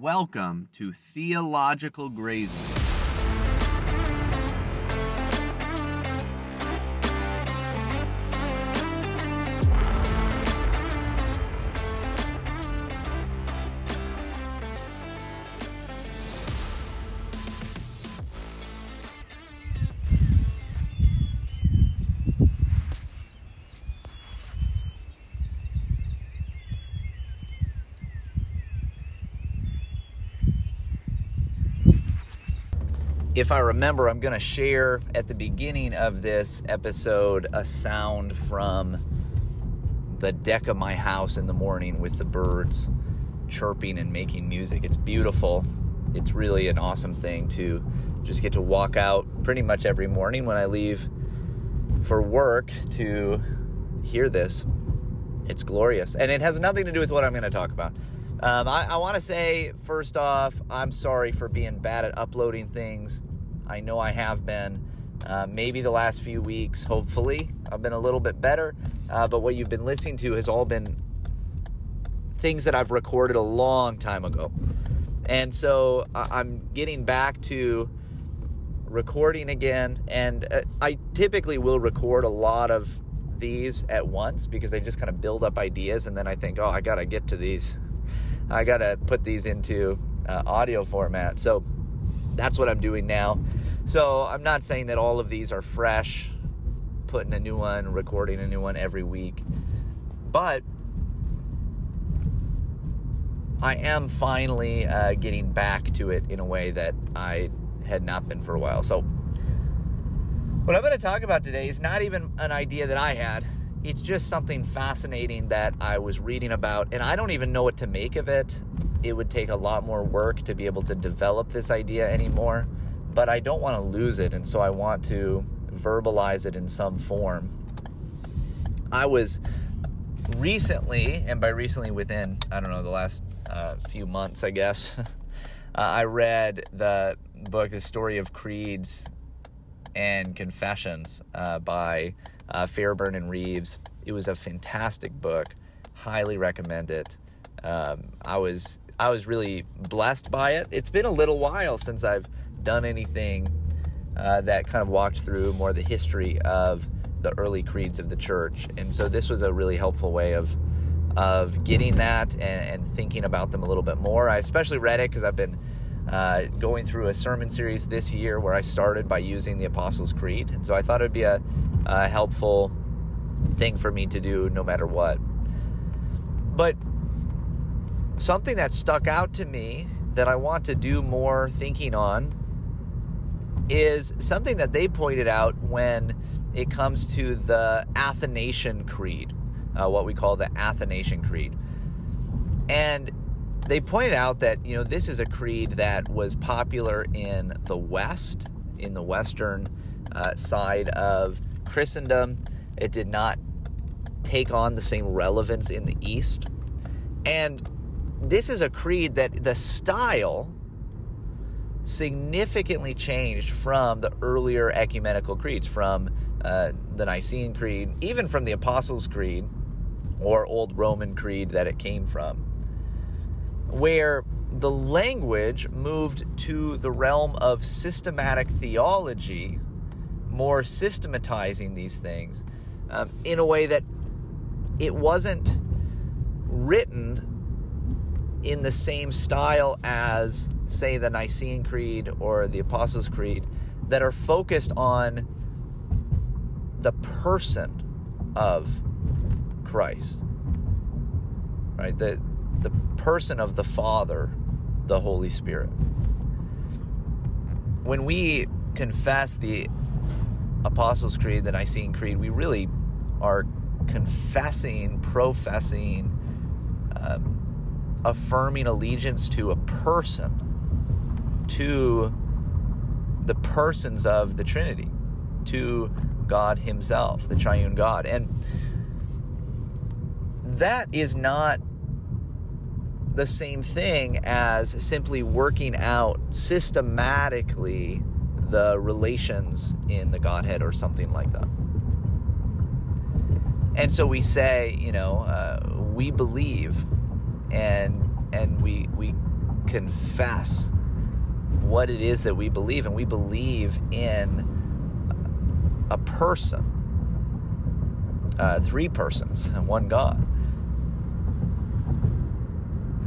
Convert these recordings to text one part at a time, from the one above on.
Welcome to Theological Grazing. If I remember, I'm going to share at the beginning of this episode a sound from the deck of my house in the morning with the birds chirping and making music. It's beautiful. It's really an awesome thing to just get to walk out pretty much every morning when I leave for work to hear this. It's glorious. And it has nothing to do with what I'm going to talk about. Um, I, I want to say, first off, I'm sorry for being bad at uploading things. I know I have been. Uh, maybe the last few weeks, hopefully, I've been a little bit better. Uh, but what you've been listening to has all been things that I've recorded a long time ago. And so I'm getting back to recording again. And uh, I typically will record a lot of these at once because they just kind of build up ideas. And then I think, oh, I got to get to these I got to put these into uh, audio format. So that's what I'm doing now. So I'm not saying that all of these are fresh, putting a new one, recording a new one every week. But I am finally uh, getting back to it in a way that I had not been for a while. So, what I'm going to talk about today is not even an idea that I had it's just something fascinating that I was reading about, and I don't even know what to make of it. It would take a lot more work to be able to develop this idea anymore, but I don't want to lose it, and so I want to verbalize it in some form. I was recently, and by recently within, I don't know, the last uh, few months, I guess, uh, I read the book, The Story of Creeds and Confessions uh, by uh, Fairbairn and Reeves. It was a fantastic book. Highly recommend it. Um, I was I was really blessed by it. It's been a little while since I've done anything uh, that kind of walked through more the history of the early creeds of the church, and so this was a really helpful way of of getting that and, and thinking about them a little bit more. I especially read it because I've been uh, going through a sermon series this year where I started by using the Apostles' Creed. And so I thought it would be a, a helpful thing for me to do no matter what. But something that stuck out to me that I want to do more thinking on is something that they pointed out when it comes to the Athanasian Creed, uh, what we call the Athanasian Creed. And they pointed out that you know this is a creed that was popular in the West, in the Western uh, side of Christendom. It did not take on the same relevance in the East, and this is a creed that the style significantly changed from the earlier ecumenical creeds, from uh, the Nicene Creed, even from the Apostles' Creed or Old Roman Creed that it came from where the language moved to the realm of systematic theology, more systematizing these things um, in a way that it wasn't written in the same style as, say, the Nicene Creed or the Apostles' Creed, that are focused on the person of Christ. Right? The, the person of the Father, the Holy Spirit. When we confess the Apostles' Creed, the Nicene Creed, we really are confessing, professing, uh, affirming allegiance to a person, to the persons of the Trinity, to God Himself, the triune God. And that is not the same thing as simply working out systematically the relations in the Godhead or something like that. And so we say, you know, uh, we believe, and and we we confess what it is that we believe, and we believe in a person, uh, three persons, and one God.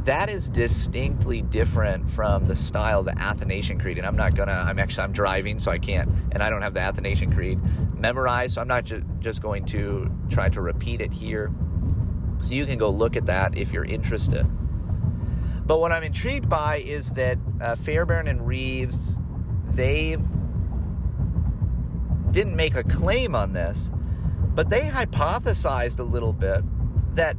That is distinctly different from the style of the Athanasian Creed, and I'm not gonna. I'm actually I'm driving, so I can't, and I don't have the Athanasian Creed memorized, so I'm not ju- just going to try to repeat it here. So you can go look at that if you're interested. But what I'm intrigued by is that uh, Fairbairn and Reeves, they didn't make a claim on this, but they hypothesized a little bit that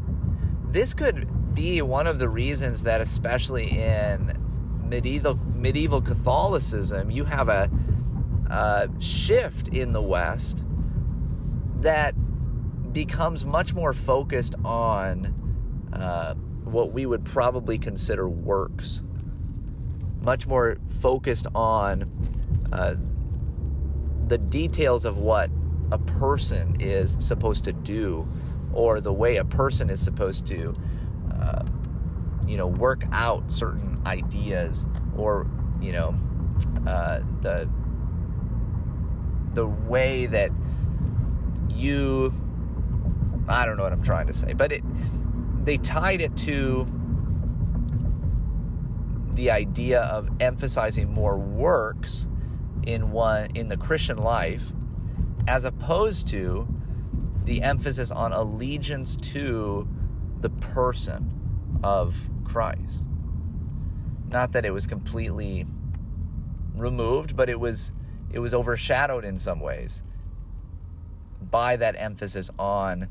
this could be one of the reasons that, especially in medieval medieval Catholicism, you have a, a shift in the West that becomes much more focused on uh, what we would probably consider works, much more focused on uh, the details of what a person is supposed to do or the way a person is supposed to uh, you know work out certain ideas or you know uh, the the way that you I don't know what I'm trying to say but it they tied it to the idea of emphasizing more works in one in the Christian life as opposed to the emphasis on allegiance to the person of Christ. Not that it was completely removed, but it was it was overshadowed in some ways by that emphasis on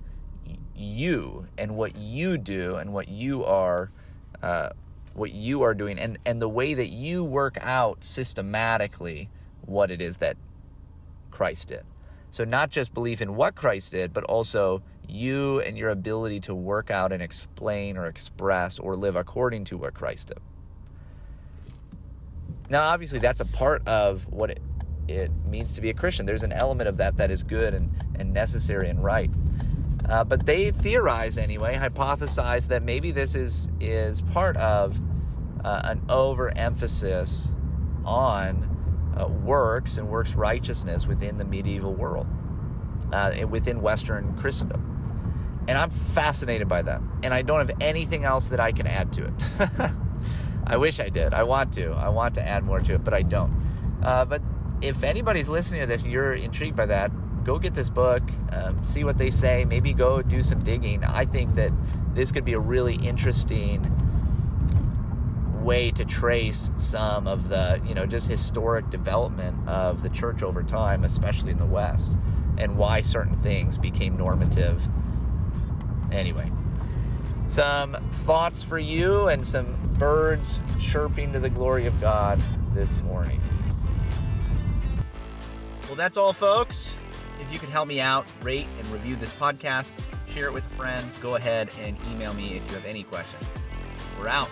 you and what you do and what you are uh, what you are doing and and the way that you work out systematically what it is that Christ did. So, not just belief in what Christ did, but also you and your ability to work out and explain or express or live according to what Christ did. Now, obviously, that's a part of what it, it means to be a Christian. There's an element of that that is good and, and necessary and right. Uh, but they theorize anyway, hypothesize that maybe this is is part of uh, an overemphasis on uh, works and works righteousness within the medieval world, uh, within Western Christendom. And I'm fascinated by that. And I don't have anything else that I can add to it. I wish I did. I want to. I want to add more to it, but I don't. Uh, but if anybody's listening to this and you're intrigued by that, go get this book, um, see what they say, maybe go do some digging. I think that this could be a really interesting way to trace some of the, you know, just historic development of the church over time, especially in the West, and why certain things became normative. Anyway, some thoughts for you and some birds chirping to the glory of God this morning. Well, that's all, folks. If you could help me out, rate and review this podcast, share it with a friend, go ahead and email me if you have any questions. We're out.